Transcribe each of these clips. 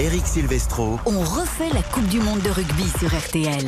Eric Silvestro. On refait la Coupe du Monde de rugby sur RTL.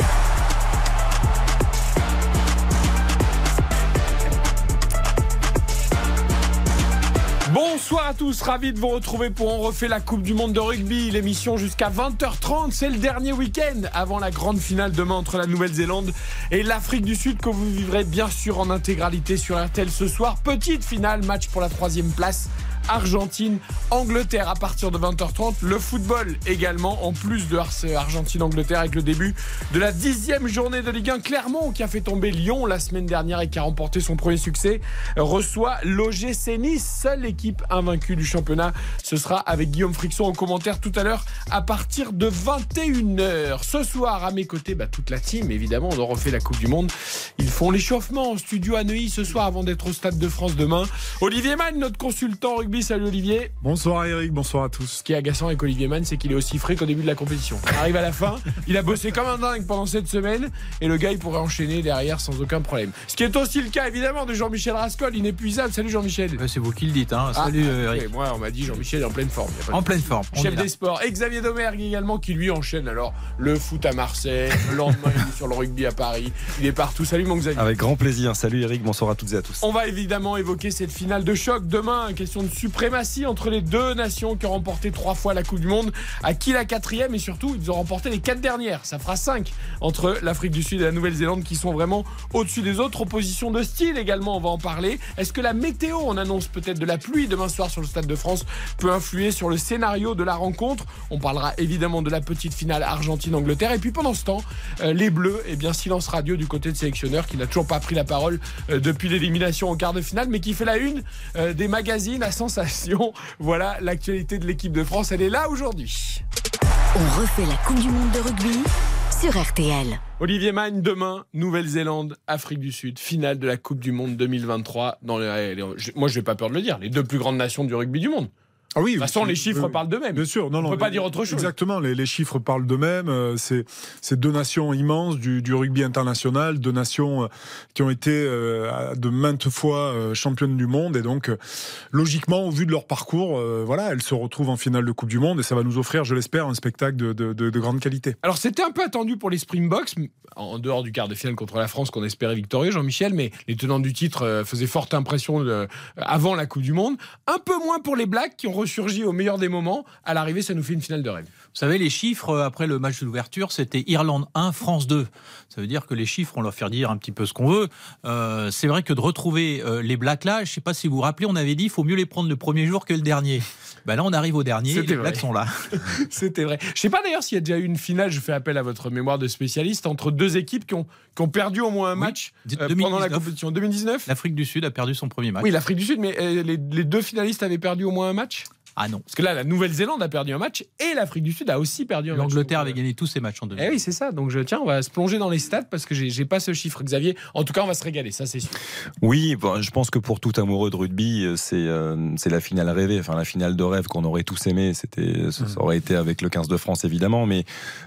Bonsoir à tous, ravi de vous retrouver pour On refait la Coupe du Monde de rugby. L'émission jusqu'à 20h30, c'est le dernier week-end avant la grande finale demain entre la Nouvelle-Zélande et l'Afrique du Sud que vous vivrez bien sûr en intégralité sur RTL ce soir. Petite finale, match pour la troisième place Argentine, Angleterre à partir de 20h30. Le football également, en plus de Argentine-Angleterre avec le début de la dixième journée de Ligue 1. Clermont, qui a fait tomber Lyon la semaine dernière et qui a remporté son premier succès, reçoit l'OGC Nice, seule équipe invaincue du championnat. Ce sera avec Guillaume Frixon en commentaire tout à l'heure à partir de 21h. Ce soir, à mes côtés, bah, toute la team, évidemment, on a refait la Coupe du Monde. Ils font l'échauffement en studio à Neuilly ce soir avant d'être au Stade de France demain. Olivier Mann, notre consultant Salut Olivier. Bonsoir Eric, bonsoir à tous. Ce qui est agaçant avec Olivier Mann, c'est qu'il est aussi frais qu'au début de la compétition. Il arrive à la fin, il a bossé comme un dingue pendant cette semaine et le gars il pourrait enchaîner derrière sans aucun problème. Ce qui est aussi le cas évidemment de Jean-Michel Rascol, inépuisable. Salut Jean-Michel. c'est vous qui le dites. Hein. Ah, Salut ah, Eric. moi on m'a dit Jean-Michel est en pleine forme. En pleine forme. Chef des sports. Et Xavier Domergue également qui lui enchaîne alors le foot à Marseille, le lendemain il est sur le rugby à Paris. Il est partout. Salut mon Xavier. Avec grand plaisir. Salut Eric, bonsoir à toutes et à tous. On va évidemment évoquer cette finale de choc demain. Question de suprématie entre les deux nations qui ont remporté trois fois la Coupe du Monde. À qui la quatrième et surtout, ils ont remporté les quatre dernières. Ça fera cinq entre l'Afrique du Sud et la Nouvelle-Zélande qui sont vraiment au-dessus des autres. Opposition de style également, on va en parler. Est-ce que la météo, on annonce peut-être de la pluie demain soir sur le Stade de France, peut influer sur le scénario de la rencontre? On parlera évidemment de la petite finale Argentine-Angleterre. Et puis pendant ce temps, euh, les Bleus, eh bien silence radio du côté de sélectionneur qui n'a toujours pas pris la parole euh, depuis l'élimination en quart de finale, mais qui fait la une euh, des magazines à sensation. Voilà l'actualité de l'équipe de France, elle est là aujourd'hui. On refait la Coupe du Monde de rugby sur RTL. Olivier Magne, demain, Nouvelle-Zélande, Afrique du Sud, finale de la Coupe du Monde 2023. Dans moi, je n'ai pas peur de le dire, les deux plus grandes nations du rugby du monde. Ah oui, de toute façon, les chiffres parlent d'eux-mêmes. Bien sûr, non, on ne peut pas dire autre chose. Exactement, les, chiffres parlent d'eux-mêmes. Euh, c'est deux nations immenses du, rugby international, deux nations euh, qui ont été euh, de maintes fois championnes du monde, et donc logiquement, au vu de leur parcours, voilà, elles se retrouvent en finale de Coupe du Monde, et ça va nous offrir, je l'espère, un spectacle de, de, grande qualité. Alors c'était un peu attendu pour les Springboks, en dehors du quart de finale contre la France qu'on espérait victorieux, Jean-Michel, mais les tenants du titre faisaient forte impression avant la Coupe du Monde. Un peu moins pour les Blacks qui ont ressurgit au meilleur des moments. À l'arrivée, ça nous fait une finale de rêve. Vous savez, les chiffres euh, après le match de l'ouverture, c'était Irlande 1, France 2. Ça veut dire que les chiffres, on leur fait dire un petit peu ce qu'on veut. Euh, c'est vrai que de retrouver euh, les Blacks là, je ne sais pas si vous vous rappelez, on avait dit il faut mieux les prendre le premier jour que le dernier. Ben là, on arrive au dernier, les Blacks sont là. C'était vrai. Je ne sais pas d'ailleurs s'il y a déjà eu une finale, je fais appel à votre mémoire de spécialiste, entre deux équipes qui ont, qui ont perdu au moins un match pendant la compétition. 2019 L'Afrique du Sud a perdu son premier match. Oui, l'Afrique du Sud, mais les, les deux finalistes avaient perdu au moins un match? Ah non. Parce que là, la Nouvelle-Zélande a perdu un match et l'Afrique du Sud a aussi perdu un match. L'Angleterre avait gagné tous ses matchs en 2000. Eh oui, c'est ça. Donc je, tiens, on va se plonger dans les stats parce que j'ai pas ce chiffre, Xavier. En tout cas, on va se régaler, ça c'est sûr. Oui, je pense que pour tout amoureux de rugby, euh, euh, c'est la finale rêvée, enfin la finale de rêve qu'on aurait tous aimé. C'était, ça mmh. aurait été avec le 15 de France évidemment, mais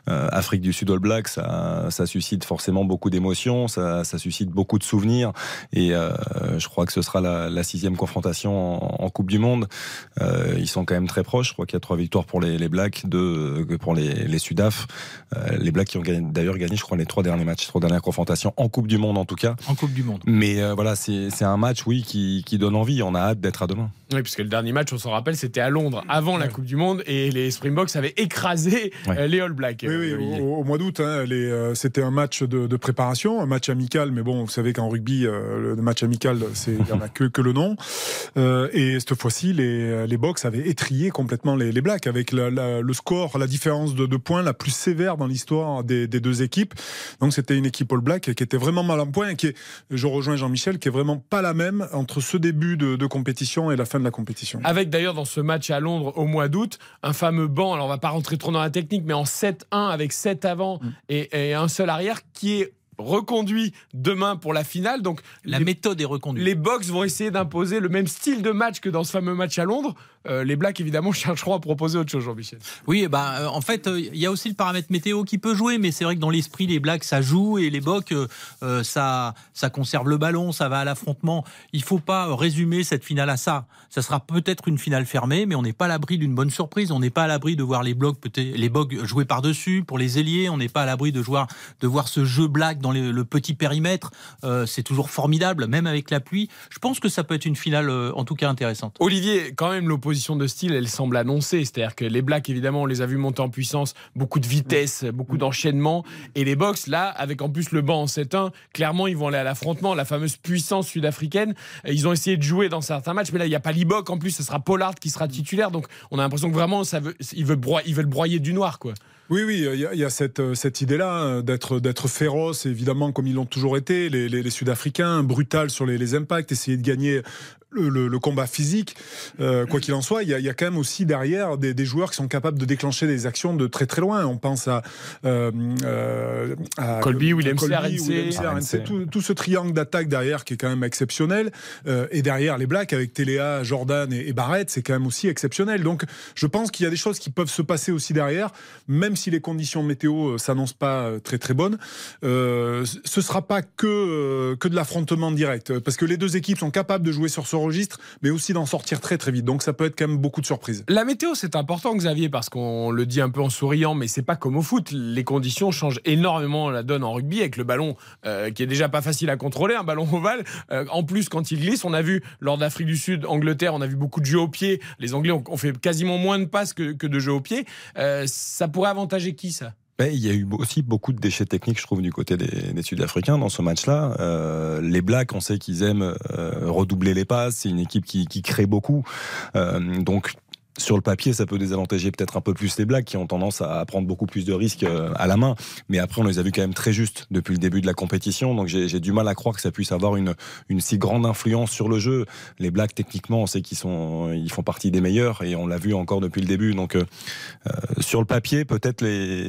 euh, Afrique du Sud All Black, ça, ça suscite forcément beaucoup d'émotions, ça, ça, suscite beaucoup de souvenirs et je crois que ce sera la, sixième confrontation en, Coupe du Monde. ils sont quand même très proches crois qu'il y a trois victoires pour les, les Blacks, deux euh, pour les, les Sudaf. Euh, les Blacks qui ont d'ailleurs gagné, je crois, les trois derniers matchs, trois dernières confrontations en Coupe du Monde en tout cas. En Coupe du Monde. Mais euh, voilà, c'est un match, oui, qui, qui donne envie. On a hâte d'être à demain. Oui, puisque le dernier match, on s'en rappelle, c'était à Londres avant la Coupe du Monde et les Springboks avaient écrasé les All Blacks. Oui, oui au, mois d'août, hein, c'était un match de, de, préparation, un match amical, mais bon, vous savez qu'en rugby, le match amical, il n'y en a que, que le nom. et cette fois-ci, les, les Box avaient étrié complètement les, Blacks avec le score, la différence de, points la plus sévère dans l'histoire des, deux équipes. Donc c'était une équipe All Black qui était vraiment mal en point et qui est, je rejoins Jean-Michel, qui est vraiment pas la même entre ce début de, compétition et la fin de la compétition. Avec d'ailleurs dans ce match à Londres au mois d'août, un fameux banc, alors on va pas rentrer trop dans la technique, mais en 7-1 avec 7 avant mm. et, et un seul arrière qui est reconduit demain pour la finale. Donc la méthode est reconduite. Les Box vont essayer d'imposer le même style de match que dans ce fameux match à Londres. Les Blacks évidemment chercheront à proposer autre chose, Jean-Michel. Oui, bah, en fait, il y a aussi le paramètre météo qui peut jouer, mais c'est vrai que dans l'esprit, les Blacks, ça joue et les Bocs, ça, ça conserve le ballon, ça va à l'affrontement. Il faut pas résumer cette finale à ça. Ça sera peut-être une finale fermée, mais on n'est pas à l'abri d'une bonne surprise. On n'est pas à l'abri de voir les blocs, les Bogs jouer par-dessus pour les ailiers. On n'est pas à l'abri de de voir ce jeu black dans le petit périmètre. c'est toujours formidable, même avec la pluie. Je pense que ça peut être une finale, en tout cas, intéressante. Olivier, quand même, l'opposition de style, elle semble annoncée. C'est-à-dire que les Blacks, évidemment, on les a vus monter en puissance, beaucoup de vitesse, beaucoup d'enchaînement. Et les Box, là, avec en plus le banc en 7-1, clairement, ils vont aller à l'affrontement. La fameuse puissance sud-africaine. Ils ont essayé de jouer dans certains matchs, mais là, il n'y a pas Libok. En plus, ce sera Pollard qui sera titulaire. Donc, on a l'impression que vraiment, ça veut, ils, veulent broyer, ils veulent broyer du noir, quoi. Oui, oui, il y a, cette, euh, cette idée-là hein, d'être, d'être féroce, évidemment, comme ils l'ont toujours été, les, les, Sud-Africains, brutal sur les, les, impacts, essayer de gagner le, combat physique. Euh, quoi qu'il en soit, il y, a, quand même aussi derrière des, joueurs qui sont capables de déclencher des actions de très très loin. On pense à, euh, euh Colby, Williams, tout, tout, ce triangle d'attaque derrière qui est quand même exceptionnel. Et derrière les Blacks avec Téléa, Jordan et, Barrett, c'est quand même aussi exceptionnel. Donc je pense qu'il y a des choses qui peuvent se passer aussi derrière, même si les conditions météo s'annoncent pas très très bonnes. ce sera pas que, que de l'affrontement direct, parce que les deux équipes sont capables de jouer sur ce mais aussi d'en sortir très très vite. Donc ça peut être quand même beaucoup de surprises. La météo, c'est important, Xavier, parce qu'on le dit un peu en souriant, mais c'est pas comme au foot. Les conditions changent énormément la donne en rugby avec le ballon euh, qui est déjà pas facile à contrôler, un ballon ovale. Euh, en plus, quand il glisse, on a vu lors d'Afrique du Sud, Angleterre, on a vu beaucoup de jeux au pied. Les Anglais ont, fait quasiment moins de passes que, de jeux au pied. Euh, ça pourrait avantager qui ça? Il y a eu aussi beaucoup de déchets techniques, je trouve, du côté des, Sud-Africains dans ce match-là. Euh, les Blacks, on sait qu'ils aiment euh, redoubler les passes. C'est une équipe qui, qui crée beaucoup. Euh, donc sur le papier, ça peut désavantager peut-être un peu plus les Blacks qui ont tendance à prendre beaucoup plus de risques euh, à la main. Mais après, on les a vus quand même très justes depuis le début de la compétition. Donc j'ai du mal à croire que ça puisse avoir une, une si grande influence sur le jeu. Les Blacks, techniquement, on sait qu'ils ils font partie des meilleurs et on l'a vu encore depuis le début. Donc euh, euh sur le papier, peut-être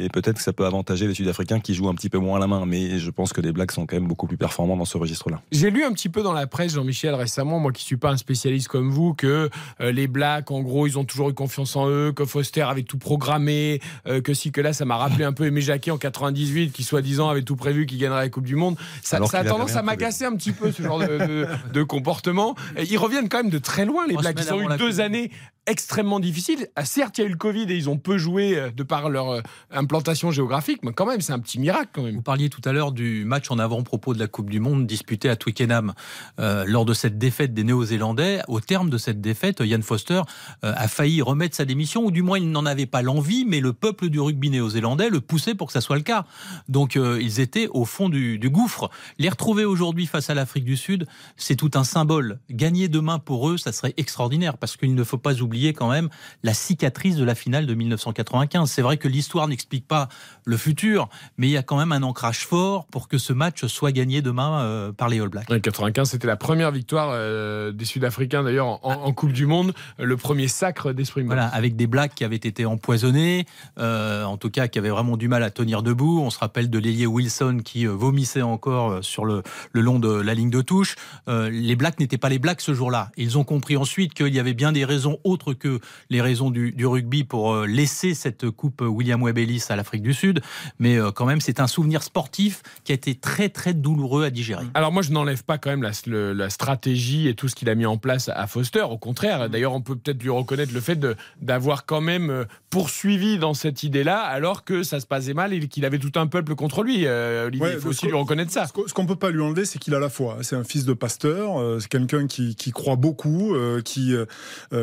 peut-être que ça peut avantager les Sud-Africains qui jouent un petit peu moins à la main. Mais je pense que les Blacks sont quand même beaucoup plus performants dans ce registre-là. J'ai lu un petit peu dans la presse, Jean-Michel, récemment, moi qui suis pas un spécialiste comme vous, que les Blacks, en gros, ils ont toujours eu confiance en eux, que Foster avait tout programmé, euh, que si, que là, ça m'a rappelé un peu Aimé Jacquet en 98, qui soi-disant avait tout prévu, qu'il gagnerait la Coupe du Monde. Ça, a tendance à m'agacer un petit peu, ce genre de, comportement. ils reviennent quand même de très loin, les Blacks. Ils ont eu deux années extrêmement difficile. Ah, certes, il y a eu le Covid et ils ont peu joué euh, de par leur euh, implantation géographique, mais quand même, c'est un petit miracle quand même. Vous parliez tout à l'heure du match en avant-propos de la Coupe du Monde disputé à Twickenham. Euh, lors de cette défaite des Néo-Zélandais, au terme de cette défaite, Ian Foster a failli remettre sa démission, ou du moins il n'en avait pas l'envie, mais le peuple du rugby néo-zélandais le poussait pour que ça soit le cas. Donc ils étaient au fond du, du gouffre. Les retrouver aujourd'hui face à l'Afrique du Sud, c'est tout un symbole. Gagner demain pour eux, ça serait extraordinaire, parce qu'il ne faut pas oublier quand même la cicatrice de la finale de 1995. C'est vrai que l'histoire n'explique pas le futur, mais il y a quand même un ancrage fort pour que ce match soit gagné demain euh, par les All Blacks. 95, c'était la première victoire euh, des Sud-Africains d'ailleurs en, Coupe du Monde, le premier sacre d'esprit. Voilà, avec des Blacks qui avaient été empoisonnés, euh, en tout cas qui avaient vraiment du mal à tenir debout. On se rappelle de l'ailier Wilson qui vomissait encore sur le, le, long de la ligne de touche. les Blacks n'étaient pas les Blacks ce jour-là. Ils ont compris ensuite qu'il y avait bien des raisons autres que les raisons du, rugby pour euh, laisser cette coupe William Webb Ellis à l'Afrique du Sud. Mais euh, quand même, c'est un souvenir sportif qui a été très très douloureux à digérer. Alors moi, je n'enlève pas quand même la, stratégie et tout ce qu'il a mis en place à Foster. Au contraire, d'ailleurs, on peut peut-être lui reconnaître le fait d'avoir quand même euh, poursuivi dans cette idée-là, alors que ça se passait mal et qu'il avait tout un peuple contre lui. Olivier, il faut aussi lui reconnaître ça. Ce qu'on peut pas lui enlever, c'est qu'il a la foi. C'est un fils de pasteur, c'est quelqu'un qui, croit beaucoup, qui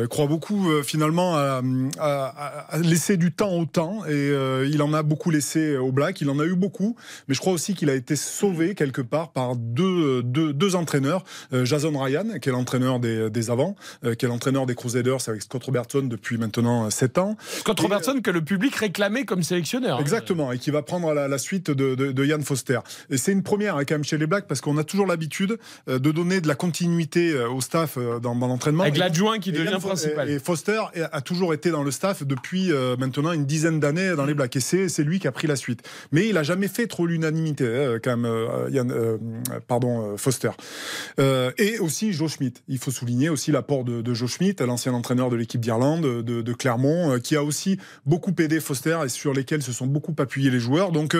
croit beaucoup euh, finalement à, laisser du temps au temps et euh, il en a beaucoup laissé au Black. Il en a eu beaucoup, mais je crois aussi qu'il a été sauvé quelque part par deux, deux, entraîneurs. Euh, Jason Ryan, qui est l'entraîneur des, des avants, qui est l'entraîneur des Crusaders avec Scott Robertson depuis maintenant 7 ans. Scott Robertson que le public réclamait comme sélectionneur. Hein. Exactement, et qui va prendre la, suite de, de, Ian Foster. Et c'est une première hein, quand même chez les Blacks parce qu'on a toujours l'habitude de donner de la continuité au staff dans, dans l'entraînement. Avec l'adjoint qui devient principal. Foster a toujours été dans le staff depuis euh, maintenant une dizaine d'années dans les Blacks. Et c'est lui qui a pris la suite. Mais il a jamais fait trop l'unanimité, hein, quand même, euh, pardon, Foster. et aussi Joe Schmidt. Il faut souligner aussi l'apport de, de, Joe Schmidt, l'ancien entraîneur de l'équipe d'Irlande, de, de, Clermont, qui a aussi beaucoup aidé Foster et sur lesquels se sont beaucoup appuyés les joueurs. Donc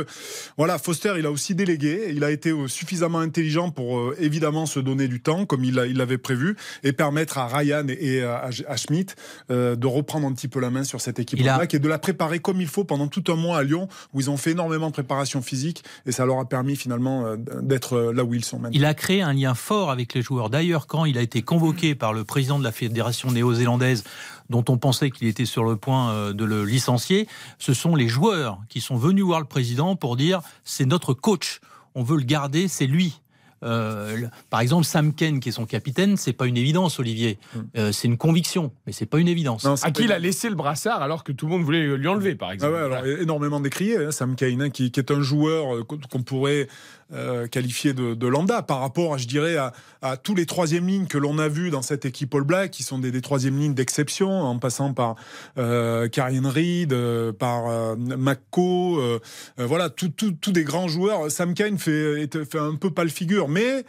voilà, Foster, il a aussi délégué. Il a été suffisamment intelligent pour évidemment se donner du temps, comme il l'avait prévu, et permettre à Ryan et, à, à Schmidt de reprendre un petit peu la main sur cette équipe là et de la préparer comme il faut pendant tout un mois à Lyon où ils ont fait énormément de préparation physique et ça leur a permis finalement euh, d'être euh, là où ils sont maintenant. Il a créé un lien fort avec les joueurs. D'ailleurs, quand il a été convoqué par le président de la fédération néo-zélandaise dont on pensait qu'il était sur le point euh, de le licencier, ce sont les joueurs qui sont venus voir le président pour dire c'est notre coach, on veut le garder, c'est lui. Euh, par exemple, Sam Ken, qui est son capitaine, c'est pas une évidence, Olivier. Hmm. Euh, c'est une conviction, mais c'est pas une évidence. à qui il a laissé le brassard alors que tout le monde voulait lui enlever, par exemple. Ah ouais, énormément décrié, hein, Sam Kane, hein, qui, qui, est un joueur euh, qu'on pourrait euh, qualifié de, lambda par rapport, je dirais, à, tous les troisièmes lignes que l'on a vus dans cette équipe All Black, qui sont des, troisièmes lignes d'exception, en passant par euh, Karine Reed, euh, par euh, McCo, voilà, tous des grands joueurs. Sam Kane fait, fait un peu pas le figure, mais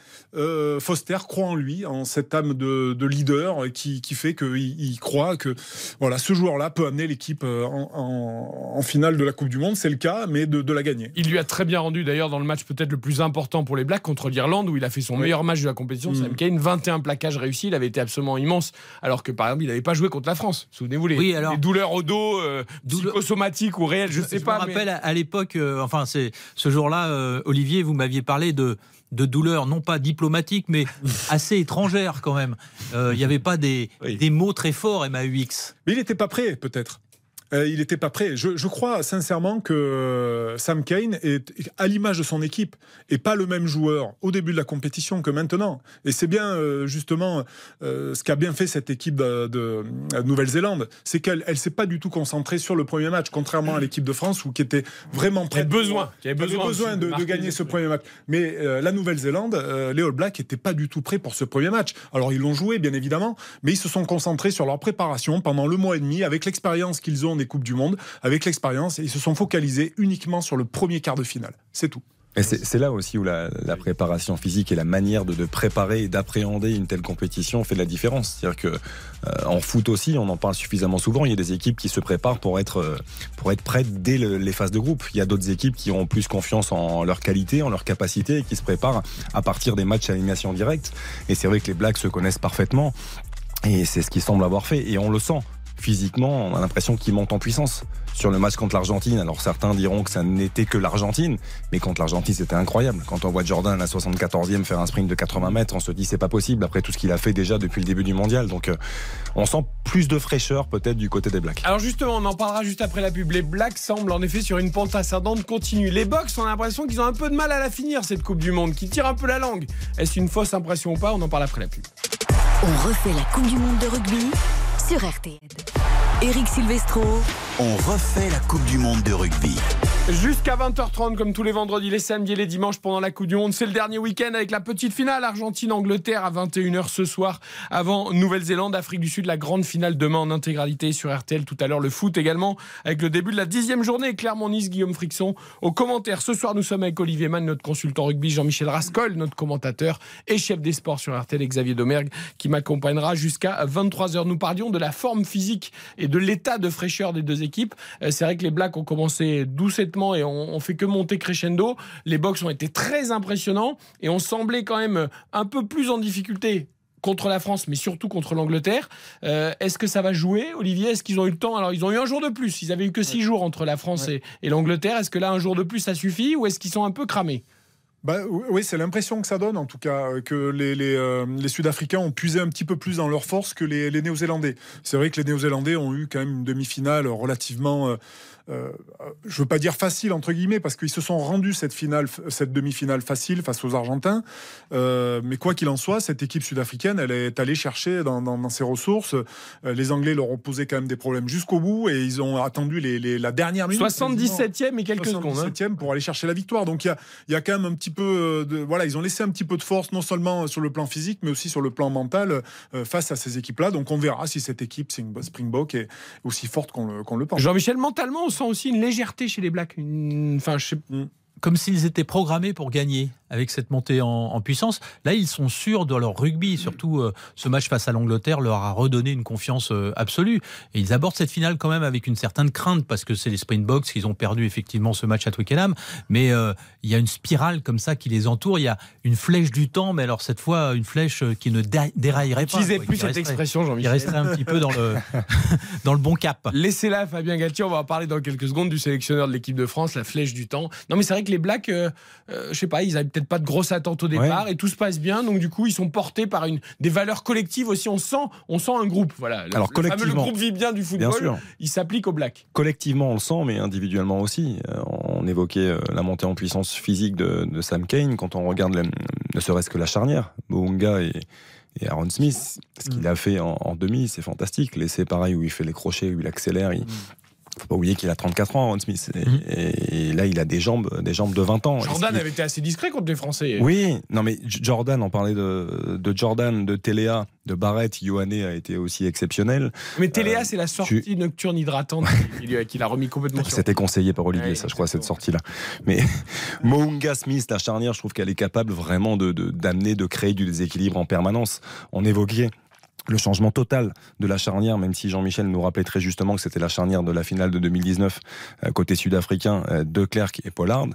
Foster croit en lui, en cette âme de, leader qui, qui fait qu'il il croit que voilà, ce joueur-là peut amener l'équipe en, finale de la Coupe du Monde. C'est le cas, mais de la gagner. Il lui a très bien rendu d'ailleurs dans le match peut-être le plus important pour les Blacks contre l'Irlande où il a fait son meilleur match de la compétition. Mmh. Sam Kane, 21 plaquages réussis, il avait été absolument immense. Alors que par exemple, il n'avait pas joué contre la France. Souvenez-vous les, douleurs au dos, euh, psychosomatiques ou réelles, je ne sais pas. Je me rappelle à l'époque, euh, enfin c'est ce jour-là, euh, Olivier, vous m'aviez parlé de de douleurs, non pas diplomatiques, mais assez étrangères quand même. Il n'y avait pas des, des mots très forts, MAUX. Mais il n'était pas prêt, peut-être. Euh, il n'était pas prêt. Je, crois sincèrement que euh, Sam Kane est à l'image de son équipe et pas le même joueur au début de la compétition que maintenant. Et c'est bien euh, justement ce qu'a bien fait cette équipe de, Nouvelle-Zélande, c'est qu'elle elle s'est pas du tout concentrée sur le premier match, contrairement à l'équipe de France où qui était vraiment prête. besoin, qui avait besoin, de, gagner ce premier match. Mais la Nouvelle-Zélande, les All Blacks n'étaient pas du tout prêts pour ce premier match. Alors ils l'ont joué bien évidemment, mais ils se sont concentrés sur leur préparation pendant le mois et demi avec l'expérience qu'ils ont des Coupes du Monde, avec l'expérience, ils se sont focalisés uniquement sur le premier quart de finale. C'est tout. C'est là aussi où la, préparation physique et la manière de, préparer et d'appréhender une telle compétition fait la différence. C'est-à-dire que euh, en foot aussi, on en parle suffisamment souvent. Il y a des équipes qui se préparent pour être euh, pour être prêtes dès les phases de groupe. Il y a d'autres équipes qui ont plus confiance en leur qualité, en leur capacité et qui se préparent à partir des matchs à élimination directe. Et c'est vrai que les Blacks se connaissent parfaitement. Et c'est ce qui semble avoir fait. Et on le sent physiquement, on a l'impression qu'il monte en puissance. Sur le match contre l'Argentine, alors certains diront que ça n'était que l'Argentine, mais contre l'Argentine, c'était incroyable. Quand on voit Jordan à la 74e faire un sprint de 80 mètres, on se dit c'est pas possible après tout ce qu'il a fait déjà depuis le début du mondial. Donc euh, on sent plus de fraîcheur peut-être du côté des Blacks. Alors justement, on en parlera juste après la pub. Les Blacks semblent en effet sur une pente ascendante continue. Les Box ont l'impression qu'ils ont un peu de mal à la finir cette Coupe du Monde, qui tire un peu la langue. Est-ce une fausse impression ou pas? On en parle après la pub. On refait la Coupe du Monde de rugby sur RTL. Eric Silvestro. On refait la Coupe du Monde de rugby. Jusqu'à 20h30, comme tous les vendredis, les samedis et les dimanches pendant la Coupe du Monde. C'est le dernier week-end avec la petite finale Argentine-Angleterre à 21h ce soir avant Nouvelle-Zélande, Afrique du Sud. La grande finale demain en intégralité sur RTL. Tout à l'heure, le foot également avec le début de la dixième journée. Clermont-Nice, Guillaume Frixon. Au commentaire, ce soir, nous sommes avec Olivier Mann, notre consultant rugby, Jean-Michel Rascol, notre commentateur et chef des sports sur RTL, Xavier Domergue, qui m'accompagnera jusqu'à 23h. Nous parlions de la forme physique et de l'état de fraîcheur des deux équipes. Euh, c'est vrai que les Blacks ont commencé doucement et on, fait que monter crescendo. Les box ont été très impressionnants et on semblait quand même un peu plus en difficulté contre la France, mais surtout contre l'Angleterre. Euh, est-ce que ça va jouer, Olivier? Est-ce qu'ils ont eu le temps? Alors, ils ont eu un jour de plus. Ils avaient eu que six jours entre la France et, l'Angleterre. Est-ce que là, un jour de plus, ça suffit ou est-ce qu'ils sont un peu cramés? Bah, oui, c'est l'impression que ça donne, en tout cas, que les, les, euh, les Sud-Africains ont puisé un petit peu plus dans leur force que les, les Néo-Zélandais. C'est vrai que les Néo-Zélandais ont eu quand même une demi-finale relativement euh, euh, je veux pas dire facile entre guillemets, parce qu'ils se sont rendus cette finale, cette demi-finale facile face aux Argentins. Euh, mais quoi qu'il en soit, cette équipe sud-africaine, elle est allée chercher dans, dans, ses ressources. les Anglais leur ont posé quand même des problèmes jusqu'au bout et ils ont attendu les, la dernière minute. 77e et quelques 77e secondes. Hein. pour aller chercher la victoire. Donc il y a, y a, quand même un petit peu de, voilà, ils ont laissé un petit peu de force non seulement sur le plan physique, mais aussi sur le plan mental face à ces équipes-là. Donc on verra si cette équipe Springbok est aussi forte qu'on le, le pense. Jean-Michel, mentalement, sent aussi une légèreté chez les Blacks. Enfin, je sais... Mm. Comme s'ils étaient programmés pour gagner avec cette montée en, puissance. Là, ils sont sûrs de leur rugby. Surtout, euh, ce match face à l'Angleterre leur a redonné une confiance euh, absolue. Et ils abordent cette finale quand même avec une certaine crainte parce que c'est les Springboks qui ont perdu effectivement ce match à Twickenham. Mais euh, il y a une spirale comme ça qui les entoure. Il y a une flèche du temps, mais alors cette fois, une flèche qui ne déraillerait pas. Utilisez plus cette expression, Jean-Michel. Il resterait un petit peu dans le, dans le bon cap. Laissez-la, Fabien Galtier. On va en parler dans quelques secondes du sélectionneur de l'équipe de France, la flèche du temps. Non, mais c'est vrai que les Blacks, je sais pas, ils avaient peut-être pas de grosse attente au départ et tout se passe bien. Donc du coup, ils sont portés par une des valeurs collectives aussi. On sent, on sent un groupe. Voilà. Alors le, collectivement, le groupe vit bien du football. Il s'applique au black. Collectivement, on le sent, mais individuellement aussi. Euh, on évoquait euh, la montée en puissance physique de, Sam Kane quand on regarde ne serait-ce que la charnière, Bounga et et Aaron Smith, ce qu'il mm. a fait en, demi, c'est fantastique. L'essai pareil où il fait les crochets, où il accélère, il, mm faut pas oublier qu'il a 34 ans, Ron Smith. Mhm. Et, là, il a des jambes, des jambes de 20 ans. Jordan avait été assez discret contre les Français. Oui, non mais Jordan, on parlait de, de Jordan, de Téléa, de Barrett, Ioane a été aussi exceptionnel. Mais Téléa, euh, c'est la sortie nocturne hydratante qu'il a remis complètement sur. C'était conseillé par Olivier, ça, je crois, cette sortie-là. Mais Mounga Smith, la charnière, je trouve qu'elle est capable vraiment de d'amener, de créer du déséquilibre en permanence. On évoquait le changement total de la charnière, même si Jean-Michel nous rappelait très justement que c'était la charnière de la finale de 2019 euh, côté sud-africain euh, de Clerc et Pollard.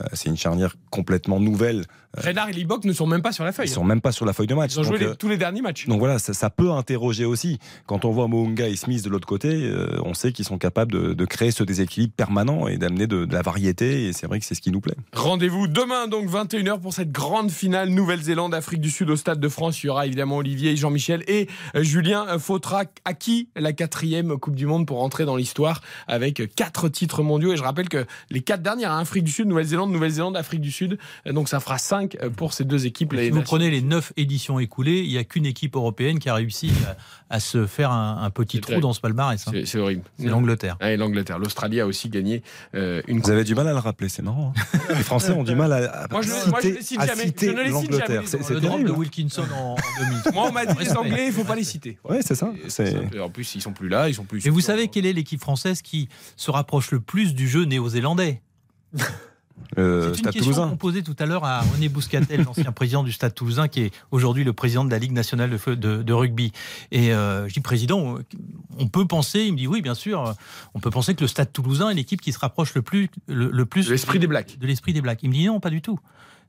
Euh, c'est une charnière complètement nouvelle. Renard et Libok ne sont même pas sur la feuille. Ils sont même pas sur la feuille de match. Ils ont joué tous les derniers matchs. Donc voilà, ça, peut interroger aussi. Quand on voit Mounga et Smith de l'autre côté, on sait qu'ils sont capables de, créer ce déséquilibre permanent et d'amener de, de, la variété. Et c'est vrai que c'est ce qui nous plaît. Rendez-vous demain, donc 21h, pour cette grande finale Nouvelle-Zélande-Afrique du Sud au Stade de France. Il y aura évidemment Olivier et Jean-Michel et Julien Fautra acquis la quatrième Coupe du Monde pour entrer dans l'histoire avec quatre titres mondiaux? Et je rappelle que les quatre dernières, hein, Afrique du Sud, Nouvelle-Zélande, Nouvelle-Zélande, Afrique du Sud. Euh, donc ça fera cinq euh, pour ces deux équipes. Si vous prenez les neuf éditions écoulées, il n'y a qu'une équipe européenne qui a réussi à, se faire un, petit trou dans ce palmarès. Hein. C'est horrible. C'est l'Angleterre. Ah, l'Angleterre. L'Australie a aussi gagné une Vous avez du mal à le rappeler, c'est marrant. Hein. les Français ont du mal à, moi, je, citer, je ne les cite jamais. C'est le drame de Wilkinson en, en 2000. Moi, on m'a dit les Anglais, il faut pas les citer. Oui, c'est ça. En plus, ils sont plus là, ils sont plus. Et vous savez quelle est l'équipe française qui se rapproche le plus du jeu néo-zélandais? Euh, c'est une question qu'on posait tout à l'heure à René Bouscatel, l'ancien président du Stade Toulousain, qui est aujourd'hui le président de la Ligue nationale de, rugby. Et euh, je dis président, on peut penser, il me dit oui, bien sûr, on peut penser que le Stade Toulousain est l'équipe qui se rapproche le plus, le, plus de l'esprit des Blacks. De l'esprit des Blacks. Il me dit non, pas du tout.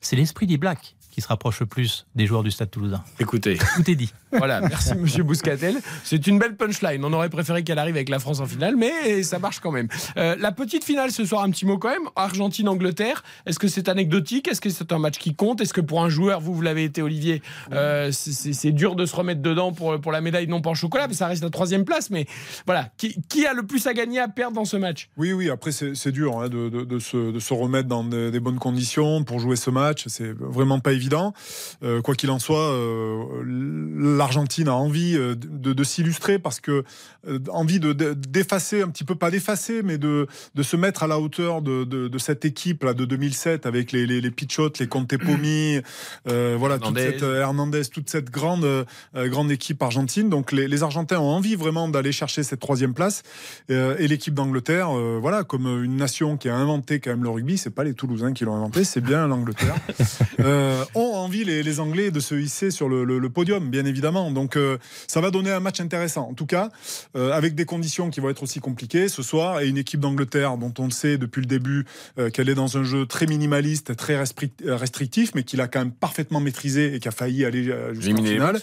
C'est l'esprit des Blacks qui se rapproche le plus des joueurs du Stade Toulousain. Écoutez, tout est dit. Voilà, merci Monsieur Bouscatel. C'est une belle punchline. On aurait préféré qu'elle arrive avec la France en finale, mais ça marche quand même. Euh, la petite finale ce soir, un petit mot quand même. Argentine-Angleterre. Est-ce que c'est anecdotique? Est-ce que c'est un match qui compte? Est-ce que pour un joueur, vous, vous l'avez été, Olivier, euh, c'est dur de se remettre dedans pour, pour la médaille non pas en chocolat, mais ça reste la troisième place. Mais voilà, qui, a le plus à gagner, à perdre dans ce match? Oui, oui. Après, c'est dur hein, de, de, se, de, se, remettre dans des bonnes conditions pour jouer ce match. C'est vraiment pas évident. Euh, quoi qu'il en soit, l'Argentine a envie euh, de, s'illustrer parce que euh, envie de d'effacer un petit peu pas d'effacer mais de, de se mettre à la hauteur de, de, cette équipe là de 2007 avec les les, les Pichot, les Conte Pomi, euh, voilà toute cette Hernandez, toute cette grande grande équipe argentine. Donc les, les Argentins ont envie vraiment d'aller chercher cette troisième place et l'équipe d'Angleterre, voilà comme une nation qui a inventé quand même le rugby, c'est pas les Toulousains qui l'ont inventé, c'est bien l'Angleterre. ont envie les, les, Anglais de se hisser sur le, le, podium, bien évidemment. Donc ça va donner un match intéressant. En tout cas, euh, avec des conditions qui vont être aussi compliquées ce soir et une équipe d'Angleterre dont on le sait depuis le début euh, qu'elle est dans un jeu très minimaliste, très euh, restrictif, mais qu'il a quand même parfaitement maîtrisé et qui a failli aller jusqu'en finale.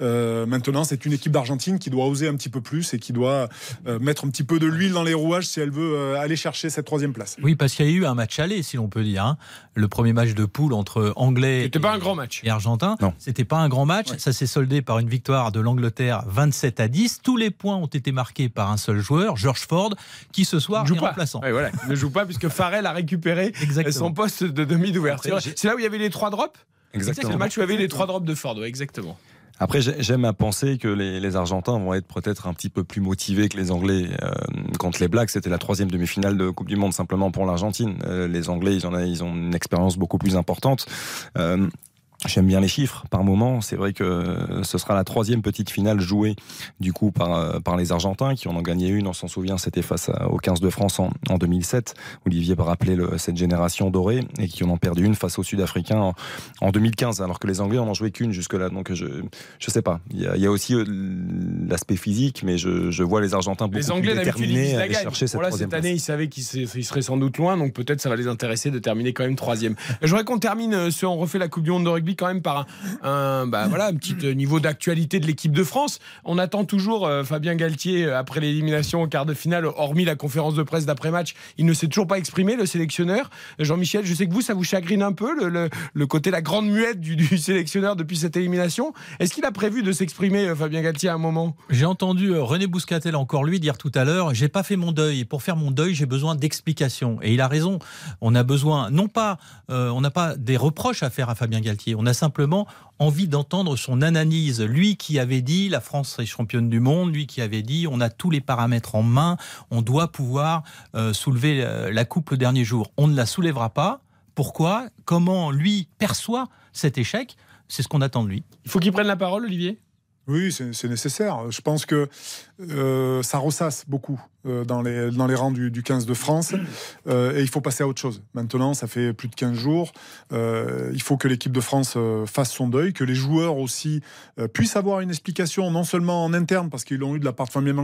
maintenant, c'est une équipe d'Argentine qui doit oser un petit peu plus et qui doit mettre un petit peu de l'huile dans les rouages si elle veut aller chercher cette troisième place. Oui, parce qu'il y a eu un match aller, si l'on peut dire. Hein. Le premier match de poule entre Anglais. C'était pas un grand match. Et Argentin, Non. c'était pas un grand match. Ça s'est soldé par une victoire de l'Angleterre 27 à 10. Tous les points ont été marqués par un seul joueur, George Ford, qui ce soir joue est pas. remplaçant. Ouais, voilà, il ne joue pas puisque Farrell a récupéré Exactement. son poste de demi d'ouverture. C'est là où il y avait les trois drops? C'est Exactement. le match où il y avait les trois drops de Ford, ouais, exactement. Après, j'ai- j'aime à penser que les, les Argentins vont être peut-être un petit peu plus motivés que les Anglais euh, contre les Blacks. C'était la troisième demi-finale de Coupe du Monde simplement pour l'Argentine. Euh, les Anglais, ils, en a- ils ont une expérience beaucoup plus importante. Euh, J'aime bien les chiffres par moment. C'est vrai que ce sera la troisième petite finale jouée du coup par, euh, par les Argentins qui en ont gagné une. On s'en souvient, c'était face à- au 15 de France en, en 2007. Olivier va rappeler le- cette génération dorée et qui en ont perdu une face aux Sud-Africains en, en 2015, alors que les Anglais en ont joué qu'une jusque-là. Donc je je sais pas. Il y a, il y a aussi euh, l'aspect physique, mais je, je vois les Argentins beaucoup Les Anglais, plus déterminés à aller chercher cette Bon, là, troisième cette année, place. ils savaient qu'ils se- ils seraient sans doute loin, donc peut-être ça va les intéresser de terminer quand même troisième. Je voudrais qu'on termine, euh, si on refait la Coupe du Monde de rugby, quand même par un, bah, voilà, un petit euh, niveau d'actualité de l'équipe de France. On attend toujours euh, Fabien Galtier euh, après l'élimination au quart de finale, hormis la conférence de presse d'après-match. Il ne s'est toujours pas exprimé, le sélectionneur. Jean-Michel, je sais que vous, ça vous chagrine un peu, le, le- côté, la grande muette du, sélectionneur depuis cette élimination. Est-ce qu'il a prévu de s'exprimer, Fabien Galtier, à un moment? J'ai entendu René Bouscatel encore lui dire tout à l'heure j'ai pas fait mon deuil pour faire mon deuil j'ai besoin d'explications et il a raison on a besoin non pas on n'a pas des reproches à faire à Fabien Galtier on a simplement envie d'entendre son analyse. Lui qui avait dit la France est championne du monde lui qui avait dit on a tous les paramètres en main on doit pouvoir euh, soulever euh, la coupe le dernier jour. On ne la soulèvera pas. Pourquoi? Comment lui perçoit cet échec? C'est ce qu'on attend de lui. Il faut qu'il prenne la parole, Olivier? Oui, c'est c'est nécessaire. Je pense que euh, ça ressasse beaucoup euh, dans, les, dans les rangs du, du 15 de France euh, et il faut passer à autre chose. Maintenant, ça fait plus de 15 jours. Euh, il faut que l'équipe de France fasse son deuil, que les joueurs aussi puissent avoir une explication, non seulement en interne, parce qu'ils l'ont eu de la part de Fabien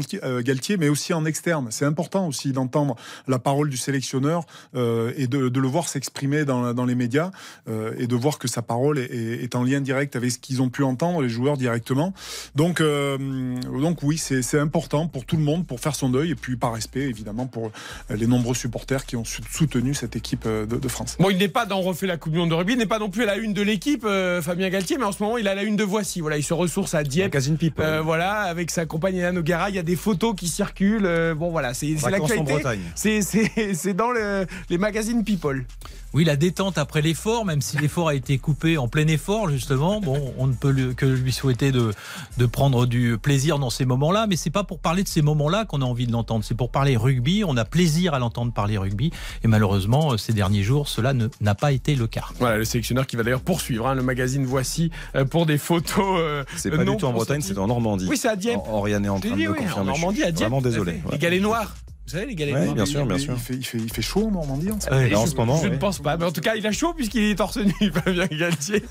Galtier, mais aussi en externe. C'est important aussi d'entendre la parole du sélectionneur et de, de le voir s'exprimer dans, dans les médias et de voir que sa parole est, en lien direct avec ce qu'ils ont pu entendre, les joueurs directement. Donc, donc oui, c'est c'est important pour tout le monde pour faire son deuil et puis par respect évidemment pour euh, les nombreux supporters qui ont sou- soutenu cette équipe euh, de, de France. Bon, il n'est pas dans Refait la Coupe du Monde de rugby, il n'est pas non plus à la une de l'équipe, euh, Fabien Galtier, mais en ce moment, il est à la une de Voici. Voilà, il se ressource à Dieppe. Magazine People. Euh, voilà, avec sa compagne Hélène O'Gara, il y a des photos qui circulent. euh, bon, voilà, c'est l'actualité. Bretagne. C'est- C'est c'est dans le- les magazines People. Oui, la détente après l'effort, même si l'effort a été coupé en plein effort, justement. Bon, on ne peut lui- que lui souhaiter de, de prendre du plaisir dans ces moments-là, mais c'est pas pour parler de ces moments-là qu'on a envie de l'entendre. C'est pour parler rugby. On a plaisir à l'entendre parler rugby. Et malheureusement, euh, ces derniers jours, cela n'a pas été le cas. Voilà, le sélectionneur qui va d'ailleurs poursuivre hein, le magazine Voici euh, pour des photos. euh, C'est pas non du tout en Bretagne, c'est en Normandie. Oui, c'est à Dieppe. Or- Oriane est en train dit, de me oui, en confirmer. Normandie, Je à Dieppe. Vraiment désolé. Les ouais. galets noirs. Savez, les galets Ouais, noirs. bien sûr, bien il, sûr. Il fait, il, fait, il fait chaud en Normandie en ce Là, en je- ce moment, je ne pense pas, mais en tout cas, il a chaud puisqu'il est torse nu, Fabien Galtier.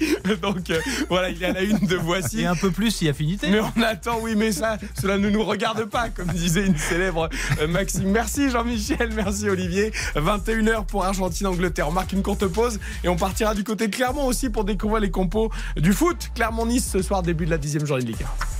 Donc euh, voilà, il est à la une de Voici. Et un peu plus si affinité. Mais on attend, oui, mais ça, cela ne nous regarde pas, comme disait une célèbre euh, Maxime. Merci Jean-Michel, merci Olivier. 21h pour Argentine-Angleterre. On marque une courte pause et on partira du côté de Clermont aussi pour découvrir les compos du foot. Clermont-Nice ce soir, début de la dixième journée de Ligue 1.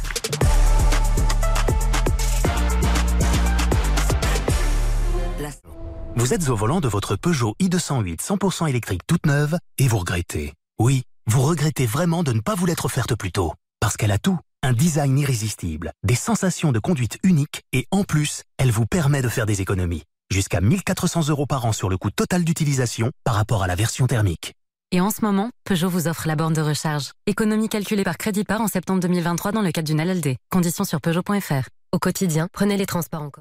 Vous êtes au volant de votre Peugeot i208 100% électrique toute neuve et vous regrettez. Oui, vous regrettez vraiment de ne pas vous l'être offerte plus tôt. Parce qu'elle a tout. Un design irrésistible, des sensations de conduite uniques et en plus, elle vous permet de faire des économies. Jusqu'à 1400 euros par an sur le coût total d'utilisation par rapport à la version thermique. Et en ce moment, Peugeot vous offre la borne de recharge. Économie calculée par crédit par en septembre 2023 dans le cadre d'une LLD. Conditions sur Peugeot.fr. Au quotidien, prenez les transports en commun.